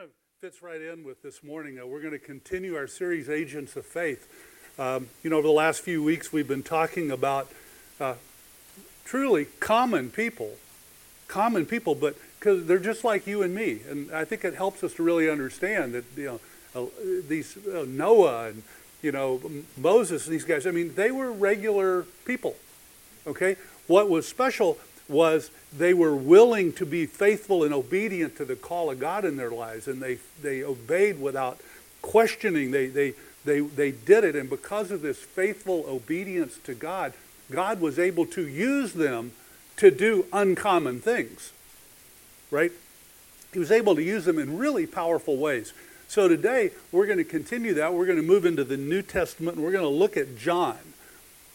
kind of fits right in with this morning. Uh, we're going to continue our series, Agents of Faith. Um, you know, over the last few weeks, we've been talking about uh, truly common people, common people, but because they're just like you and me. And I think it helps us to really understand that, you know, uh, these uh, Noah and, you know, Moses, and these guys, I mean, they were regular people, okay? What was special was they were willing to be faithful and obedient to the call of God in their lives, and they, they obeyed without questioning. They, they, they, they did it, and because of this faithful obedience to God, God was able to use them to do uncommon things, right? He was able to use them in really powerful ways. So today, we're going to continue that. We're going to move into the New Testament, and we're going to look at John.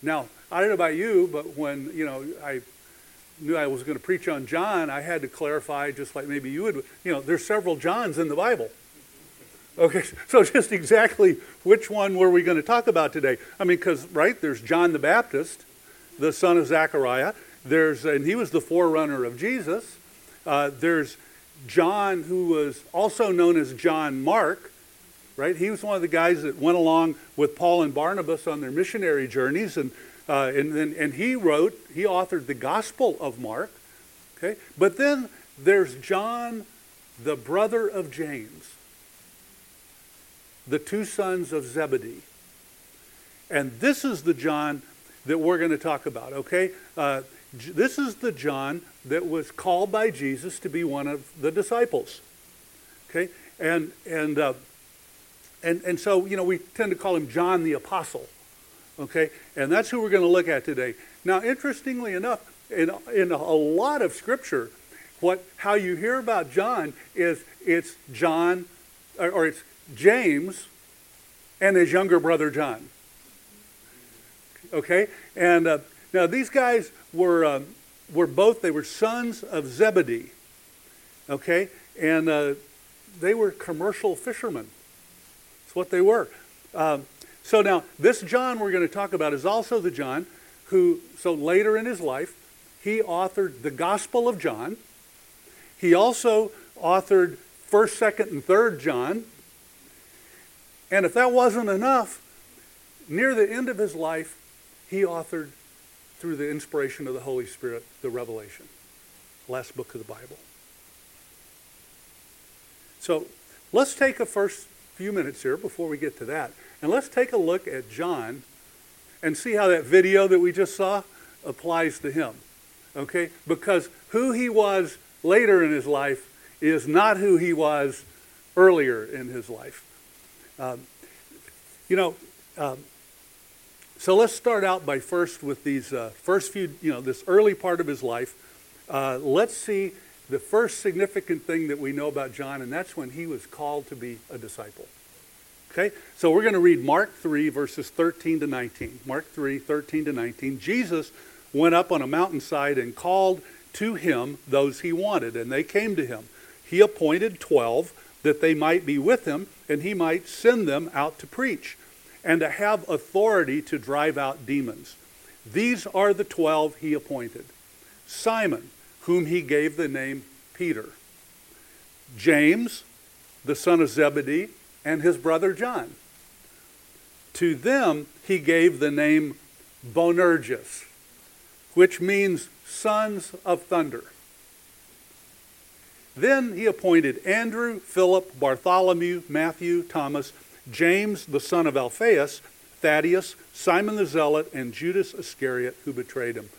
Now, I don't know about you, but when, you know, I knew I was going to preach on John, I had to clarify, just like maybe you would, you know, there's several Johns in the Bible. Okay, so just exactly which one were we going to talk about today? I mean, because, right, there's John the Baptist, the son of Zechariah. There's, and he was the forerunner of Jesus. Uh, there's John, who was also known as John Mark, right? He was one of the guys that went along with Paul and Barnabas on their missionary journeys. And uh, and, and, and he wrote, he authored the Gospel of Mark. Okay? But then there's John, the brother of James, the two sons of Zebedee. And this is the John that we're going to talk about, okay? Uh, this is the John that was called by Jesus to be one of the disciples. Okay? And, and, uh, and, and so, you know, we tend to call him John the Apostle. Okay? And that's who we're going to look at today. Now, interestingly enough, in, in a lot of scripture, what how you hear about John is it's John or, or it's James and his younger brother John. Okay? And uh, now these guys were um, were both they were sons of Zebedee. Okay? And uh, they were commercial fishermen. That's what they were. Um, so now, this John we're going to talk about is also the John who, so later in his life, he authored the Gospel of John. He also authored 1st, 2nd, and 3rd John. And if that wasn't enough, near the end of his life, he authored, through the inspiration of the Holy Spirit, the Revelation, last book of the Bible. So let's take a first few minutes here before we get to that and let's take a look at John and see how that video that we just saw applies to him. Okay? Because who he was later in his life is not who he was earlier in his life. Um, you know, um, so let's start out by first with these uh, first few, you know, this early part of his life. Uh, let's see the first significant thing that we know about John, and that's when he was called to be a disciple. Okay? So we're going to read Mark 3, verses 13 to 19. Mark 3, 13 to 19. Jesus went up on a mountainside and called to him those he wanted, and they came to him. He appointed 12 that they might be with him, and he might send them out to preach and to have authority to drive out demons. These are the 12 he appointed Simon, whom he gave the name Peter, James, the son of Zebedee and his brother John. To them he gave the name Boanerges, which means sons of thunder. Then he appointed Andrew, Philip, Bartholomew, Matthew, Thomas, James the son of Alphaeus, Thaddeus, Simon the Zealot, and Judas Iscariot who betrayed him.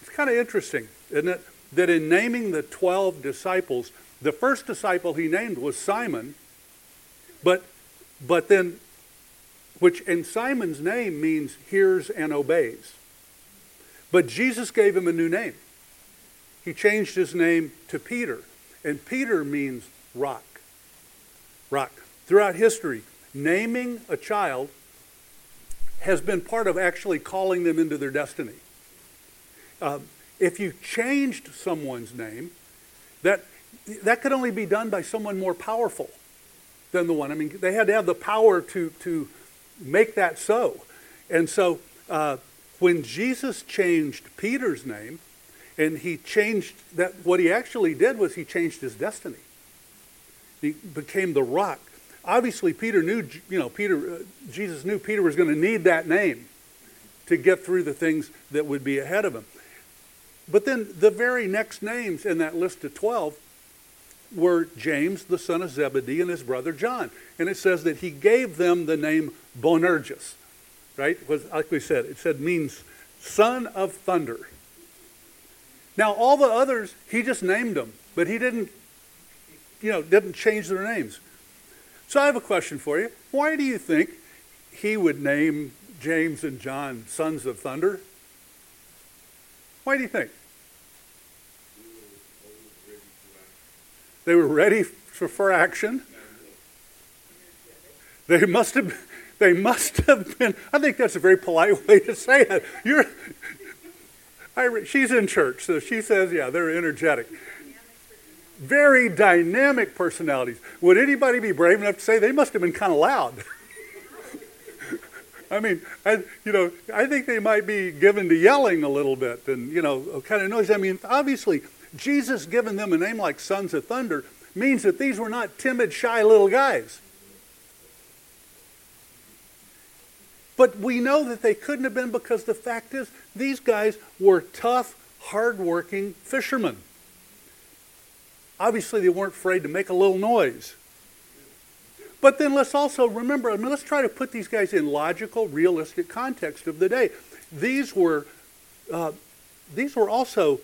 It's kind of interesting, isn't it? That in naming the 12 disciples, the first disciple he named was Simon, but, but then, which in Simon's name means hears and obeys. But Jesus gave him a new name. He changed his name to Peter. And Peter means rock. Rock. Throughout history, naming a child has been part of actually calling them into their destiny. Uh, if you changed someone's name, that, that could only be done by someone more powerful than the one. I mean, they had to have the power to, to make that so. And so uh, when Jesus changed Peter's name, and he changed that, what he actually did was he changed his destiny. he became the rock. Obviously, Peter knew, you know, Peter, uh, Jesus knew Peter was going to need that name to get through the things that would be ahead of him. But then the very next names in that list of 12 were James, the son of Zebedee, and his brother John. And it says that he gave them the name Boanerges, right? Was, like we said, it said means son of thunder. Now, all the others, he just named them, but he didn't, you know, didn't change their names. So I have a question for you. Why do you think he would name James and John sons of thunder? Why do you think? They were ready for, for action. They must have they must have been I think that's a very polite way to say it. You're I, she's in church, so she says, yeah, they're energetic. Very dynamic personalities. Would anybody be brave enough to say they must have been kind of loud? I mean, I, you know, I think they might be given to yelling a little bit and, you know, kind of noise. I mean, obviously, Jesus giving them a name like Sons of Thunder means that these were not timid, shy little guys. But we know that they couldn't have been because the fact is, these guys were tough, hardworking fishermen. Obviously, they weren't afraid to make a little noise. But then let's also remember, I mean, let's try to put these guys in logical, realistic context of the day. These were, uh, these were also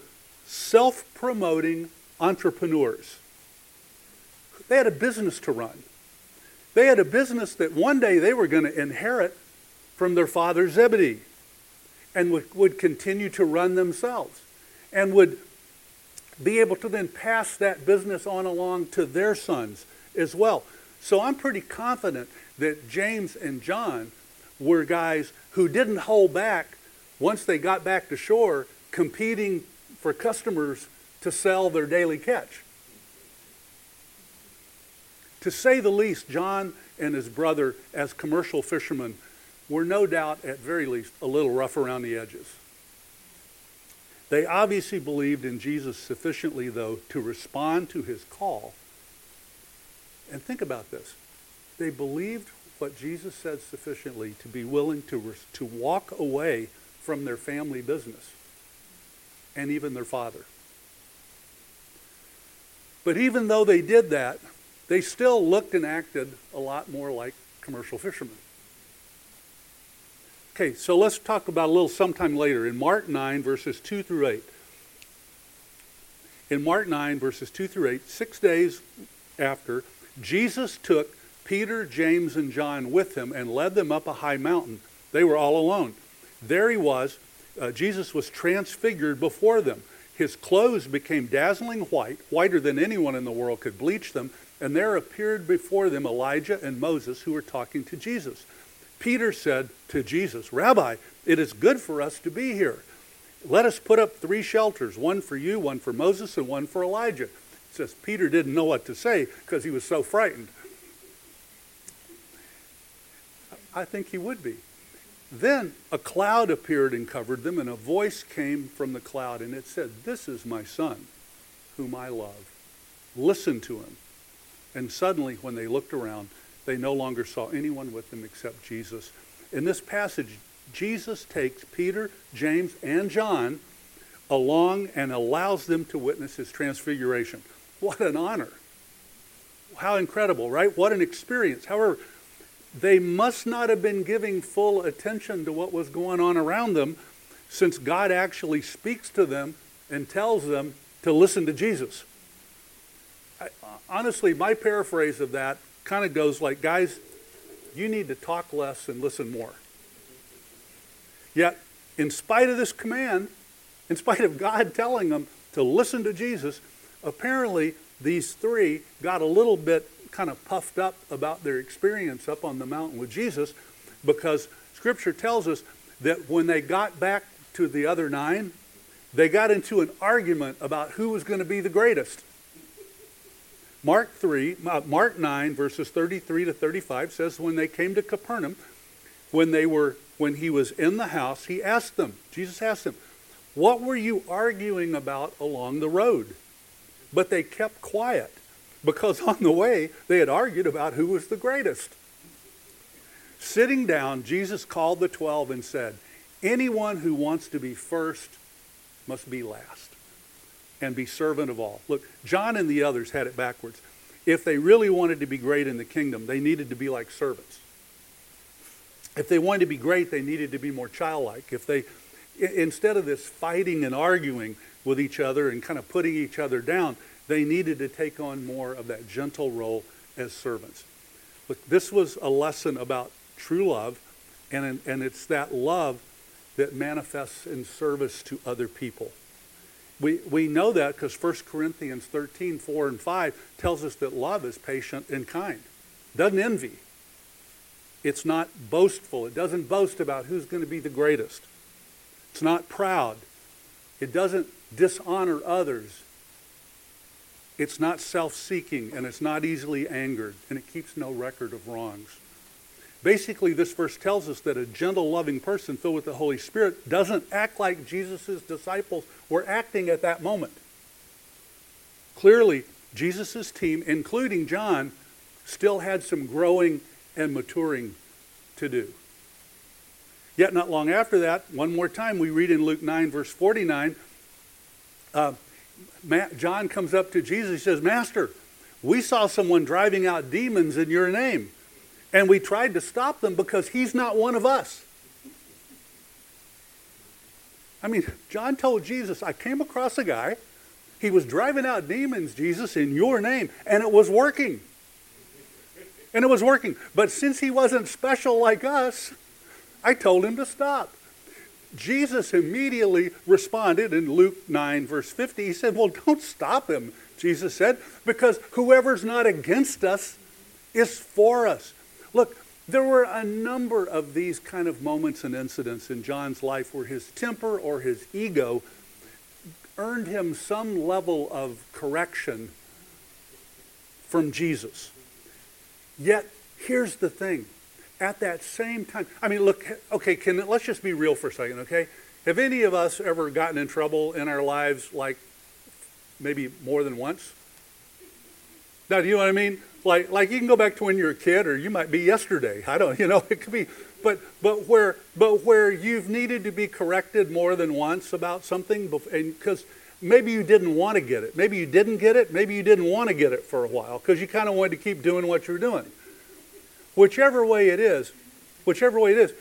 self-promoting entrepreneurs. They had a business to run. They had a business that one day they were going to inherit from their father Zebedee and would, would continue to run themselves and would be able to then pass that business on along to their sons as well. So I'm pretty confident that James and John were guys who didn't hold back once they got back to shore competing for customers to sell their daily catch. To say the least, John and his brother, as commercial fishermen, were no doubt, at very least, a little rough around the edges. They obviously believed in Jesus sufficiently, though, to respond to his call. And think about this. They believed what Jesus said sufficiently to be willing to, to walk away from their family business and even their father. But even though they did that, they still looked and acted a lot more like commercial fishermen. Okay, so let's talk about a little sometime later in Mark 9, verses 2 through 8. In Mark 9, verses 2 through 8, six days after, Jesus took Peter, James, and John with him and led them up a high mountain. They were all alone. There he was. Uh, Jesus was transfigured before them. His clothes became dazzling white, whiter than anyone in the world could bleach them. And there appeared before them Elijah and Moses who were talking to Jesus. Peter said to Jesus, Rabbi, it is good for us to be here. Let us put up three shelters, one for you, one for Moses, and one for Elijah. It says Peter didn't know what to say because he was so frightened. I think he would be. Then a cloud appeared and covered them, and a voice came from the cloud, and it said, This is my son, whom I love. Listen to him. And suddenly, when they looked around, they no longer saw anyone with them except Jesus. In this passage, Jesus takes Peter, James, and John along and allows them to witness his transfiguration. What an honor. How incredible, right? What an experience. However, they must not have been giving full attention to what was going on around them since God actually speaks to them and tells them to listen to Jesus. I, honestly, my paraphrase of that kind of goes like, guys, you need to talk less and listen more. Yet, in spite of this command, in spite of God telling them to listen to Jesus, apparently these three got a little bit kind of puffed up about their experience up on the mountain with Jesus because Scripture tells us that when they got back to the other nine, they got into an argument about who was going to be the greatest. Mark 3, uh, Mark 9, verses 33 to 35 says, when they came to Capernaum, when they were when he was in the house, he asked them, Jesus asked them, What were you arguing about along the road? But they kept quiet. Because on the way they had argued about who was the greatest. Sitting down, Jesus called the twelve and said, Anyone who wants to be first must be last and be servant of all. Look, John and the others had it backwards. If they really wanted to be great in the kingdom, they needed to be like servants. If they wanted to be great, they needed to be more childlike. If they, instead of this fighting and arguing with each other and kind of putting each other down, they needed to take on more of that gentle role as servants. Look, this was a lesson about true love, and, and it's that love that manifests in service to other people. We, we know that because 1 Corinthians 13, 4 and 5 tells us that love is patient and kind. Doesn't envy. It's not boastful. It doesn't boast about who's going to be the greatest. It's not proud. It doesn't dishonor others. It's not self seeking and it's not easily angered and it keeps no record of wrongs. Basically, this verse tells us that a gentle, loving person filled with the Holy Spirit doesn't act like Jesus' disciples were acting at that moment. Clearly, Jesus' team, including John, still had some growing and maturing to do. Yet, not long after that, one more time, we read in Luke 9, verse 49, uh, John comes up to Jesus. He says, Master, we saw someone driving out demons in your name and we tried to stop them because he's not one of us. I mean, John told Jesus, I came across a guy. He was driving out demons, Jesus, in your name, and it was working. And it was working. But since he wasn't special like us, I told him to stop. Jesus immediately responded in Luke 9, verse 50. He said, Well, don't stop him, Jesus said, because whoever's not against us is for us. Look, there were a number of these kind of moments and incidents in John's life where his temper or his ego earned him some level of correction from Jesus. Yet, here's the thing. At that same time, I mean, look, okay, can, let's just be real for a second, okay? Have any of us ever gotten in trouble in our lives like maybe more than once? Now, do you know what I mean? like like you can go back to when you were a kid or you might be yesterday i don't you know it could be but but where but where you've needed to be corrected more than once about something because maybe you didn't want to get it maybe you didn't get it maybe you didn't want to get it for a while because you kind of wanted to keep doing what you were doing whichever way it is whichever way it is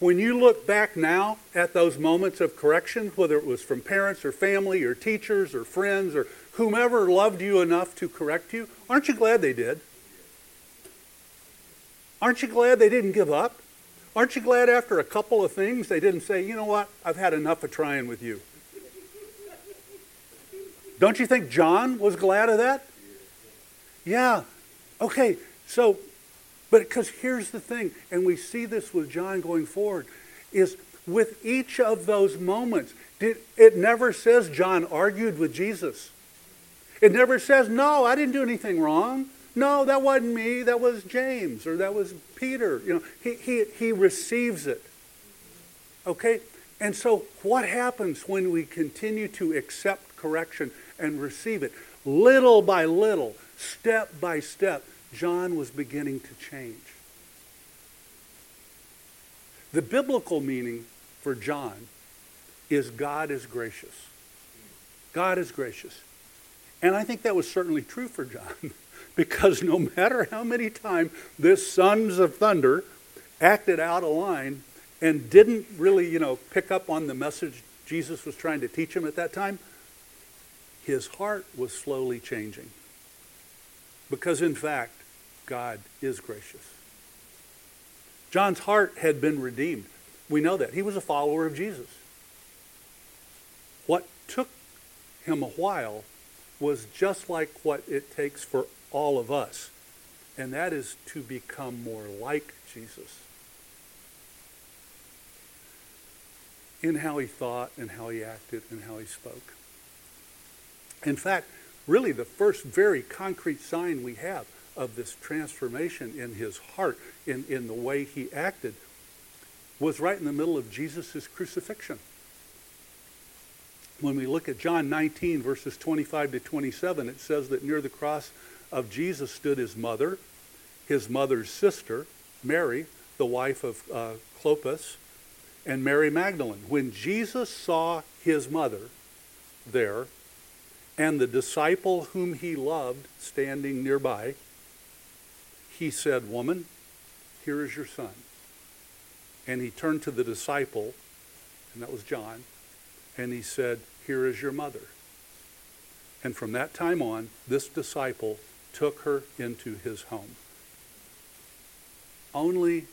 when you look back now at those moments of correction whether it was from parents or family or teachers or friends or whomever loved you enough to correct you, aren't you glad they did? Aren't you glad they didn't give up? Aren't you glad after a couple of things they didn't say, you know what, I've had enough of trying with you? Don't you think John was glad of that? Yeah. Okay, so, but because here's the thing, and we see this with John going forward, is with each of those moments, did, it never says John argued with Jesus. It never says, no, I didn't do anything wrong. No, that wasn't me. That was James or that was Peter. You know, he, he, he receives it. Okay? And so what happens when we continue to accept correction and receive it? Little by little, step by step, John was beginning to change. The biblical meaning for John is God is gracious. God is gracious. And I think that was certainly true for John, because no matter how many times this sons of thunder acted out of line and didn't really, you know, pick up on the message Jesus was trying to teach him at that time, his heart was slowly changing. Because in fact, God is gracious. John's heart had been redeemed. We know that. He was a follower of Jesus. What took him a while was just like what it takes for all of us, and that is to become more like Jesus in how he thought and how he acted and how he spoke. In fact, really the first very concrete sign we have of this transformation in his heart, in, in the way he acted, was right in the middle of Jesus' crucifixion when we look at John 19, verses 25 to 27, it says that near the cross of Jesus stood his mother, his mother's sister, Mary, the wife of uh, Clopas, and Mary Magdalene. When Jesus saw his mother there and the disciple whom he loved standing nearby, he said, Woman, here is your son. And he turned to the disciple, and that was John, and he said, Here is your mother. And from that time on, this disciple took her into his home. Only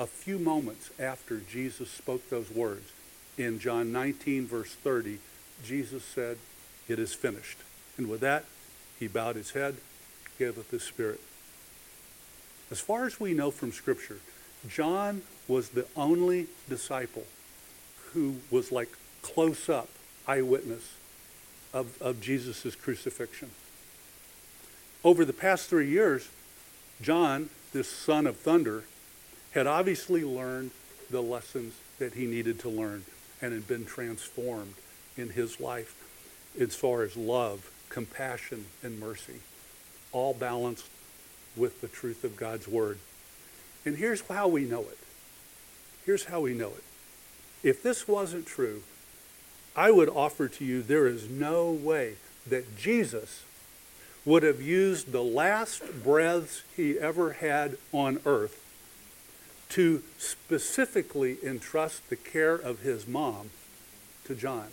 a few moments after Jesus spoke those words, in John 19, verse 30, Jesus said, It is finished. And with that, he bowed his head, gave up his spirit. As far as we know from Scripture, John was the only disciple who was like close up eyewitness of, of Jesus' crucifixion. Over the past three years, John, this son of thunder, had obviously learned the lessons that he needed to learn and had been transformed in his life as far as love, compassion, and mercy, all balanced with the truth of God's word. And here's how we know it. Here's how we know it. If this wasn't true, I would offer to you there is no way that Jesus would have used the last breaths he ever had on earth to specifically entrust the care of his mom to John.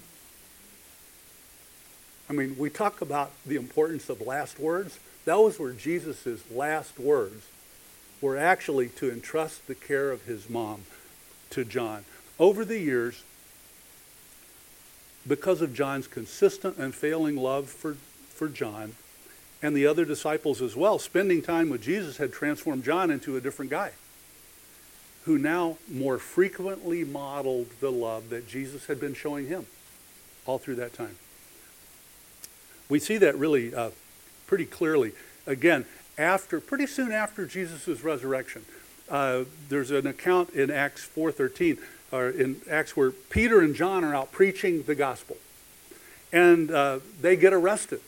I mean, we talk about the importance of last words. Those were Jesus' last words, were actually to entrust the care of his mom to John. Over the years, because of John's consistent and failing love for, for John and the other disciples as well, spending time with Jesus had transformed John into a different guy who now more frequently modeled the love that Jesus had been showing him all through that time. We see that really uh, pretty clearly. Again, after pretty soon after Jesus' resurrection, uh, there's an account in Acts 4:13, or in Acts where Peter and John are out preaching the gospel, and uh, they get arrested,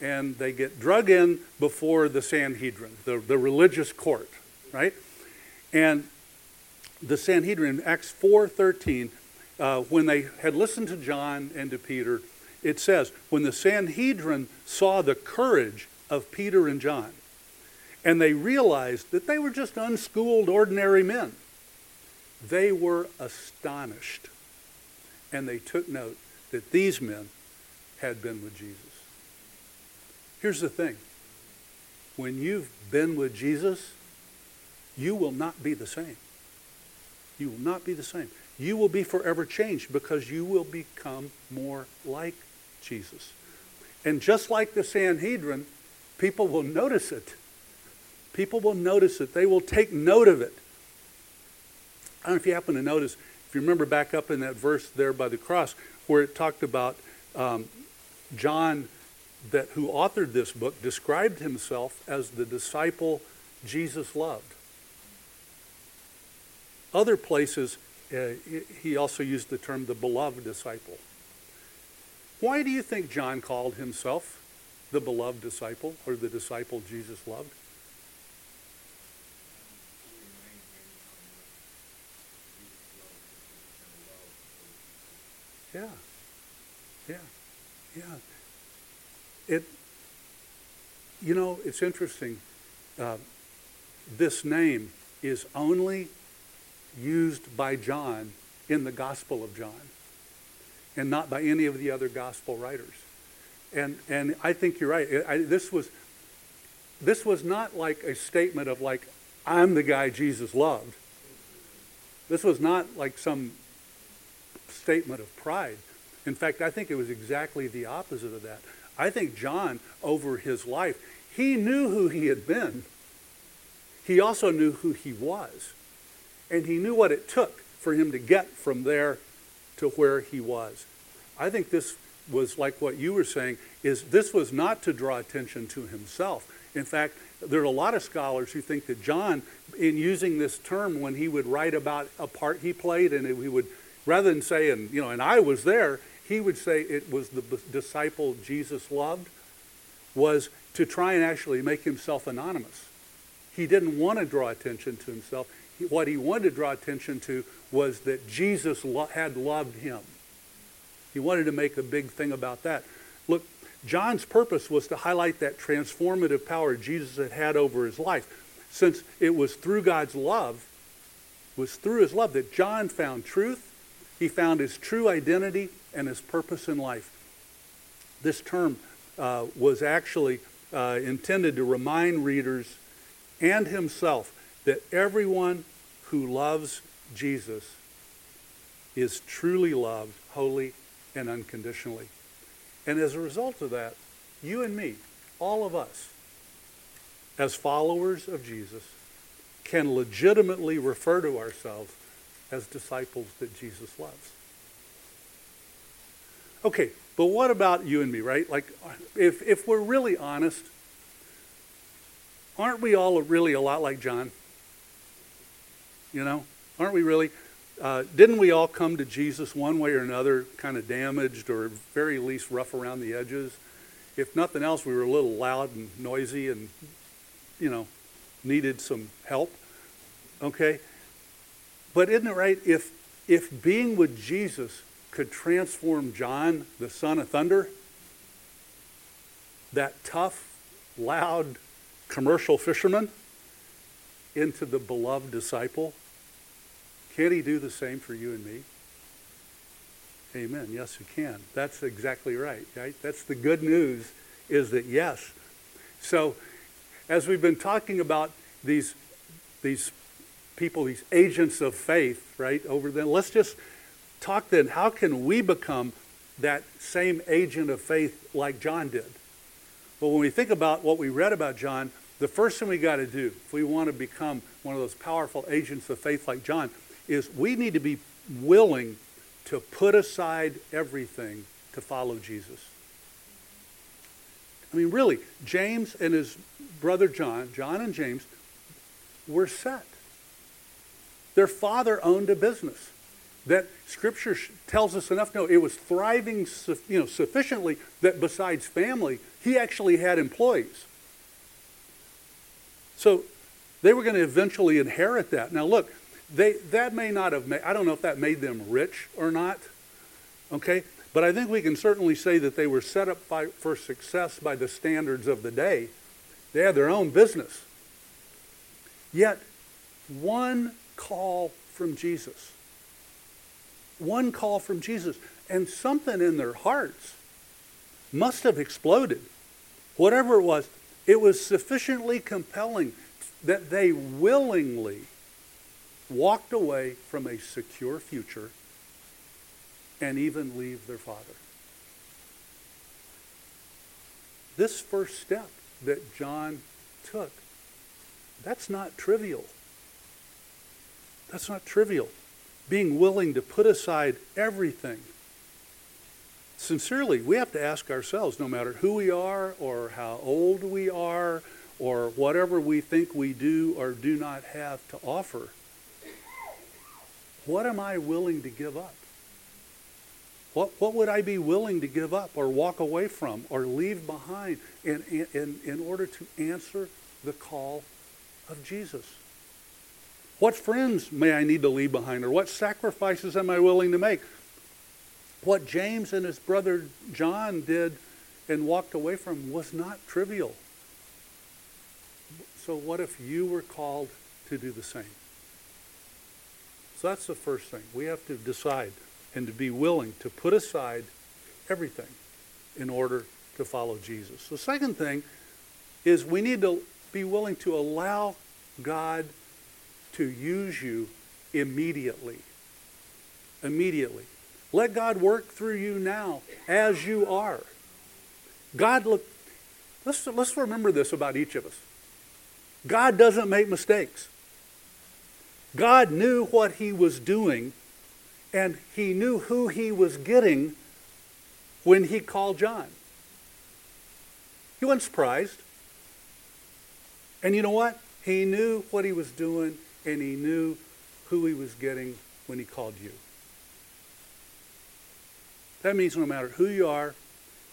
and they get drug in before the Sanhedrin, the, the religious court, right? And the Sanhedrin, Acts 4.13, uh, when they had listened to John and to Peter, it says, when the Sanhedrin saw the courage of Peter and John, and they realized that they were just unschooled, ordinary men, they were astonished. And they took note that these men had been with Jesus. Here's the thing when you've been with Jesus, you will not be the same. You will not be the same. You will be forever changed because you will become more like Jesus. And just like the Sanhedrin, people will notice it. People will notice it. They will take note of it. I don't know if you happen to notice, if you remember back up in that verse there by the cross, where it talked about um, John, that who authored this book, described himself as the disciple Jesus loved. Other places, uh, he also used the term the beloved disciple. Why do you think John called himself the beloved disciple or the disciple Jesus loved? Yeah. Yeah. Yeah. It, you know, it's interesting. Uh, this name is only used by John in the Gospel of John and not by any of the other gospel writers. And, and I think you're right. I, this, was, this was not like a statement of like, I'm the guy Jesus loved. This was not like some statement of pride. In fact, I think it was exactly the opposite of that. I think John, over his life, he knew who he had been. He also knew who he was and he knew what it took for him to get from there to where he was. I think this was like what you were saying is this was not to draw attention to himself. In fact, there are a lot of scholars who think that John, in using this term when he would write about a part he played, and he would, rather than say, and you know, and I was there, he would say it was the disciple Jesus loved. Was to try and actually make himself anonymous. He didn't want to draw attention to himself. What he wanted to draw attention to was that Jesus lo- had loved him. He wanted to make a big thing about that. Look, John's purpose was to highlight that transformative power Jesus had had over his life. Since it was through God's love, was through his love that John found truth, he found his true identity and his purpose in life. This term uh, was actually uh, intended to remind readers and himself that everyone who loves Jesus is truly loved, wholly and unconditionally. And as a result of that, you and me, all of us, as followers of Jesus, can legitimately refer to ourselves as disciples that Jesus loves. Okay, but what about you and me, right? Like, if, if we're really honest, aren't we all really a lot like John? You know, aren't we really? Uh, didn't we all come to Jesus one way or another, kind of damaged or very least rough around the edges? If nothing else, we were a little loud and noisy and, you know, needed some help. Okay? But isn't it right? If, if being with Jesus could transform John, the son of thunder, that tough, loud commercial fisherman, into the beloved disciple, can't he do the same for you and me? Amen. Yes, he can. That's exactly right, right? That's the good news is that yes. So as we've been talking about these these people, these agents of faith, right, over them, let's just talk then, how can we become that same agent of faith like John did? Well, when we think about what we read about John, the first thing we got to do, if we want to become one of those powerful agents of faith like John, is we need to be willing to put aside everything to follow Jesus. I mean, really, James and his brother John, John and James, were set. Their father owned a business that Scripture tells us enough No, it was thriving you know, sufficiently that besides family, he actually had employees. So they were going to eventually inherit that. Now, look, they, that may not have made, I don't know if that made them rich or not, okay? But I think we can certainly say that they were set up by, for success by the standards of the day. They had their own business. Yet, one call from Jesus. One call from Jesus. And something in their hearts must have exploded. Whatever it was, it was sufficiently compelling that they willingly walked away from a secure future and even leave their father. This first step that John took, that's not trivial. That's not trivial. Being willing to put aside everything. Sincerely, we have to ask ourselves no matter who we are or how old we are or whatever we think we do or do not have to offer, what am I willing to give up? What, what would I be willing to give up or walk away from or leave behind in, in, in order to answer the call of Jesus? What friends may I need to leave behind or what sacrifices am I willing to make? What James and his brother John did and walked away from was not trivial. So, what if you were called to do the same? So, that's the first thing. We have to decide and to be willing to put aside everything in order to follow Jesus. The second thing is we need to be willing to allow God to use you immediately. Immediately. Let God work through you now as you are. God, look, let's, let's remember this about each of us. God doesn't make mistakes. God knew what he was doing, and he knew who he was getting when he called John. He wasn't surprised. And you know what? He knew what he was doing, and he knew who he was getting when he called you. That means no matter who you are,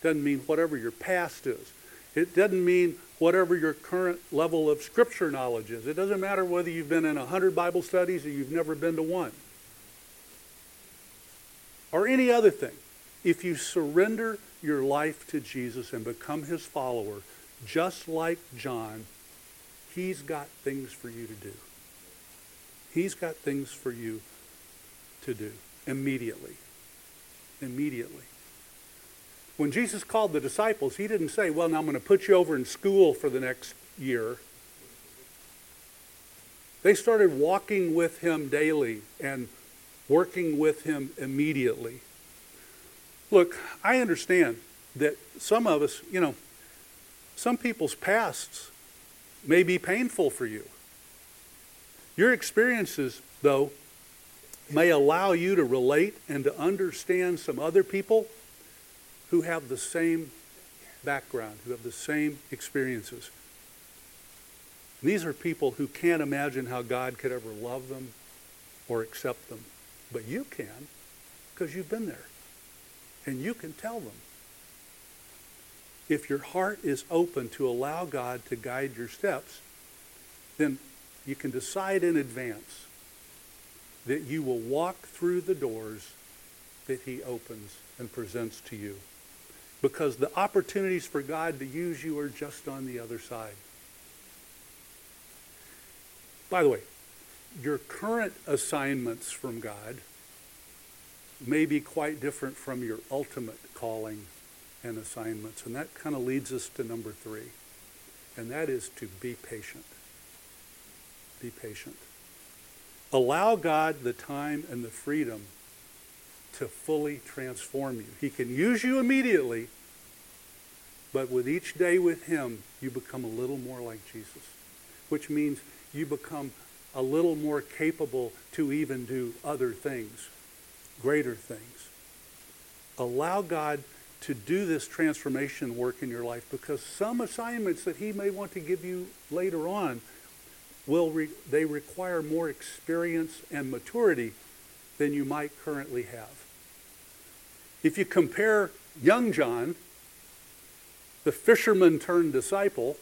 doesn't mean whatever your past is. It doesn't mean whatever your current level of scripture knowledge is. It doesn't matter whether you've been in 100 Bible studies or you've never been to one. Or any other thing. If you surrender your life to Jesus and become his follower, just like John, he's got things for you to do. He's got things for you to do immediately. Immediately. When Jesus called the disciples, he didn't say, Well, now I'm going to put you over in school for the next year. They started walking with him daily and working with him immediately. Look, I understand that some of us, you know, some people's pasts may be painful for you. Your experiences, though, may allow you to relate and to understand some other people who have the same background, who have the same experiences. These are people who can't imagine how God could ever love them or accept them. But you can because you've been there. And you can tell them. If your heart is open to allow God to guide your steps, then you can decide in advance that you will walk through the doors that he opens and presents to you. Because the opportunities for God to use you are just on the other side. By the way, your current assignments from God may be quite different from your ultimate calling and assignments. And that kind of leads us to number three, and that is to be patient. Be patient. Allow God the time and the freedom to fully transform you. He can use you immediately, but with each day with Him, you become a little more like Jesus, which means you become a little more capable to even do other things, greater things. Allow God to do this transformation work in your life because some assignments that He may want to give you later on will re- they require more experience and maturity than you might currently have. If you compare young John, the fisherman turned disciple,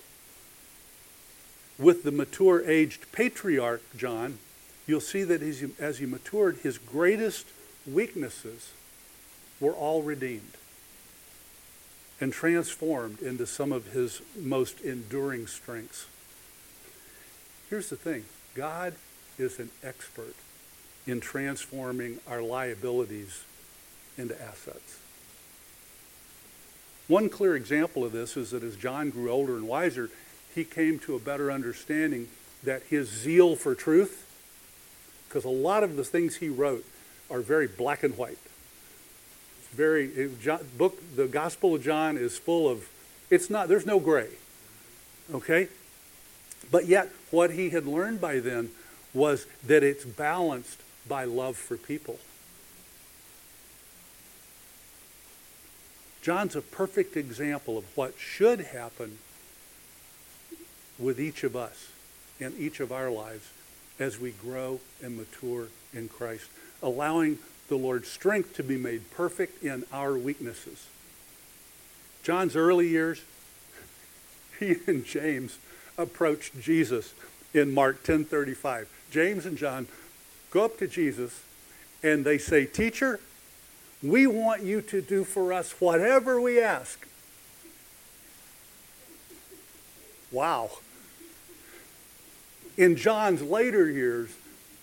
with the mature aged patriarch John, you'll see that as he, as he matured, his greatest weaknesses were all redeemed and transformed into some of his most enduring strengths. Here's the thing God is an expert in transforming our liabilities into assets. One clear example of this is that as John grew older and wiser, he came to a better understanding that his zeal for truth, because a lot of the things he wrote are very black and white. It's very John, book the Gospel of John is full of it's not there's no gray. Okay? But yet, what he had learned by then was that it's balanced by love for people. John's a perfect example of what should happen with each of us in each of our lives as we grow and mature in Christ, allowing the Lord's strength to be made perfect in our weaknesses. John's early years, he and James approached Jesus in Mark 10:35. James and John go up to Jesus and they say, "Teacher, we want you to do for us whatever we ask." Wow. In John's later years,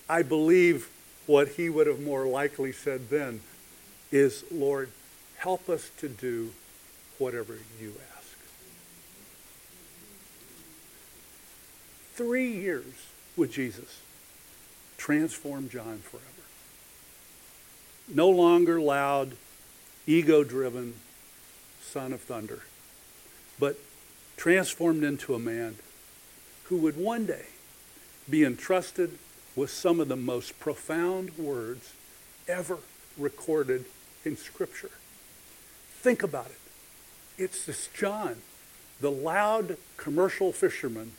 I believe what he would have more likely said then is, Lord, help us to do whatever you ask. three years with Jesus transformed John forever. No longer loud, ego driven son of thunder, but transformed into a man who would one day be entrusted with some of the most profound words ever recorded in Scripture. Think about it. It's this John, the loud commercial fisherman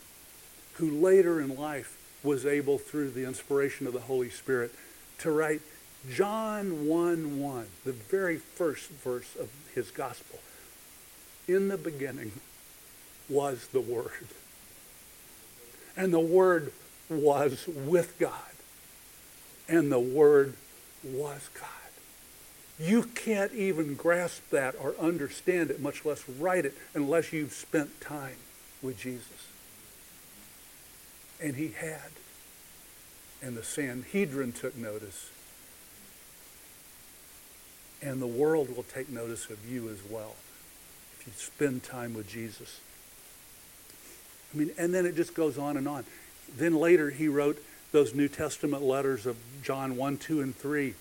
who later in life was able, through the inspiration of the Holy Spirit, to write John 1 1, the very first verse of his gospel. In the beginning was the Word. And the Word was with God. And the Word was God. You can't even grasp that or understand it, much less write it, unless you've spent time with Jesus. And he had. And the Sanhedrin took notice. And the world will take notice of you as well if you spend time with Jesus. I mean, and then it just goes on and on. Then later he wrote those New Testament letters of John 1, 2, and 3.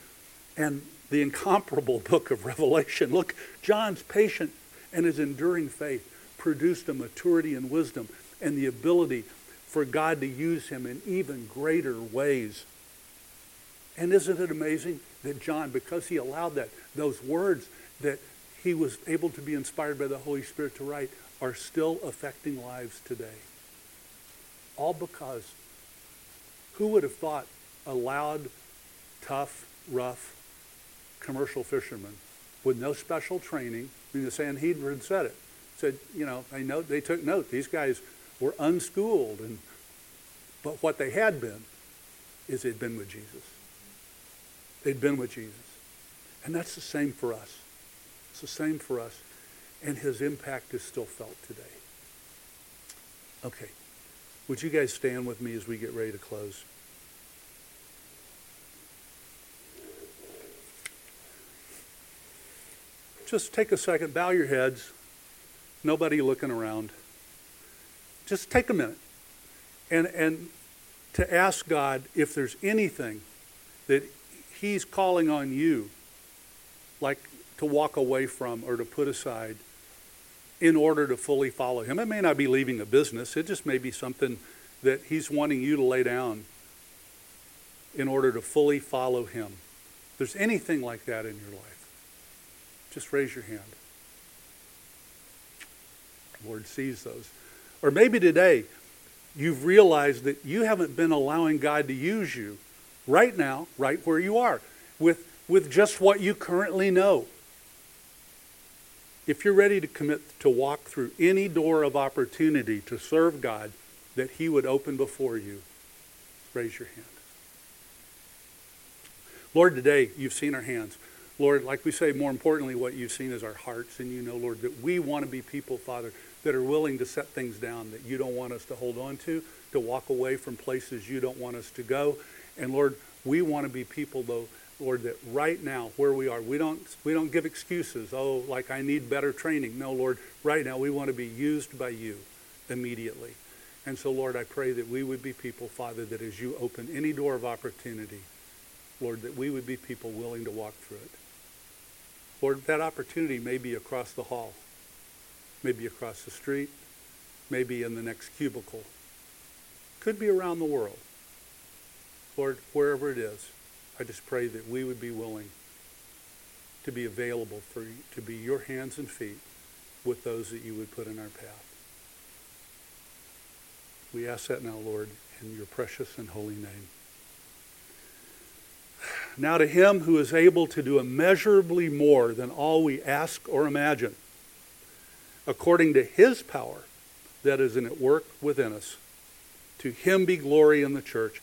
And the incomparable book of Revelation. Look, John's patient and his enduring faith produced a maturity and wisdom and the ability for God to use him in even greater ways. And isn't it amazing that John, because he allowed that, those words that he was able to be inspired by the Holy Spirit to write are still affecting lives today? All because who would have thought a loud, tough, rough commercial fisherman with no special training. I mean, the Sanhedrin said it. Said, you know, they, know, they took note. These guys were unschooled. And, but what they had been is they'd been with Jesus. They'd been with Jesus. And that's the same for us. It's the same for us. And his impact is still felt today. Okay. Would you guys stand with me as we get ready to close? just take a second, bow your heads, nobody looking around. Just take a minute and, and to ask God if there's anything that He's calling on you, like to walk away from or to put aside in order to fully follow Him. It may not be leaving a business, it just may be something that He's wanting you to lay down in order to fully follow Him. If there's anything like that in your life, just raise your hand. The Lord sees those. Or maybe today you've realized that you haven't been allowing God to use you right now, right where you are, with, with just what you currently know. If you're ready to commit to walk through any door of opportunity to serve God that He would open before you, raise your hand. Lord, today you've seen our hands. Lord, like we say, more importantly, what you've seen is our hearts. And you know, Lord, that we want to be people, Father, that are willing to set things down that you don't want us to hold on to, to walk away from places you don't want us to go. And Lord, we want to be people, though, Lord, that right now, where we are, we don't, we don't give excuses. Oh, like I need better training. No, Lord, right now we want to be used by you immediately. And so, Lord, I pray that we would be people, Father, that as you open any door of opportunity, Lord, that we would be people willing to walk through it. Lord, that opportunity may be across the hall, maybe across the street, maybe in the next cubicle. Could be around the world. Lord, wherever it is, I just pray that we would be willing to be available for you, to be your hands and feet with those that you would put in our path. We ask that now, Lord, in your precious and holy name. Now to him who is able to do immeasurably more than all we ask or imagine, according to his power that is in at work within us. To him be glory in the church